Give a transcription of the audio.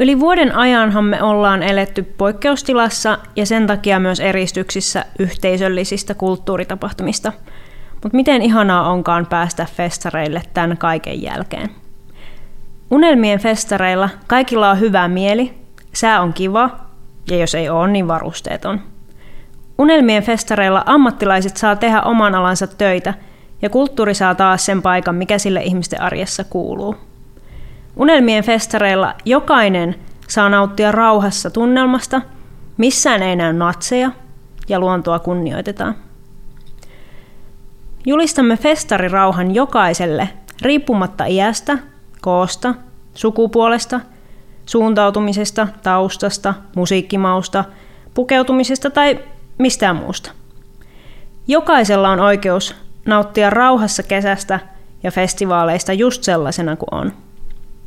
Yli vuoden ajanhan me ollaan eletty poikkeustilassa ja sen takia myös eristyksissä yhteisöllisistä kulttuuritapahtumista. Mutta miten ihanaa onkaan päästä festareille tämän kaiken jälkeen. Unelmien festareilla kaikilla on hyvä mieli, sää on kiva ja jos ei ole, niin varusteet on. Unelmien festareilla ammattilaiset saa tehdä oman alansa töitä ja kulttuuri saa taas sen paikan, mikä sille ihmisten arjessa kuuluu. Unelmien festareilla jokainen saa nauttia rauhassa tunnelmasta, missään ei näy natseja ja luontoa kunnioitetaan. Julistamme festarirauhan jokaiselle riippumatta iästä, koosta, sukupuolesta, suuntautumisesta, taustasta, musiikkimausta, pukeutumisesta tai mistään muusta. Jokaisella on oikeus nauttia rauhassa kesästä ja festivaaleista just sellaisena kuin on.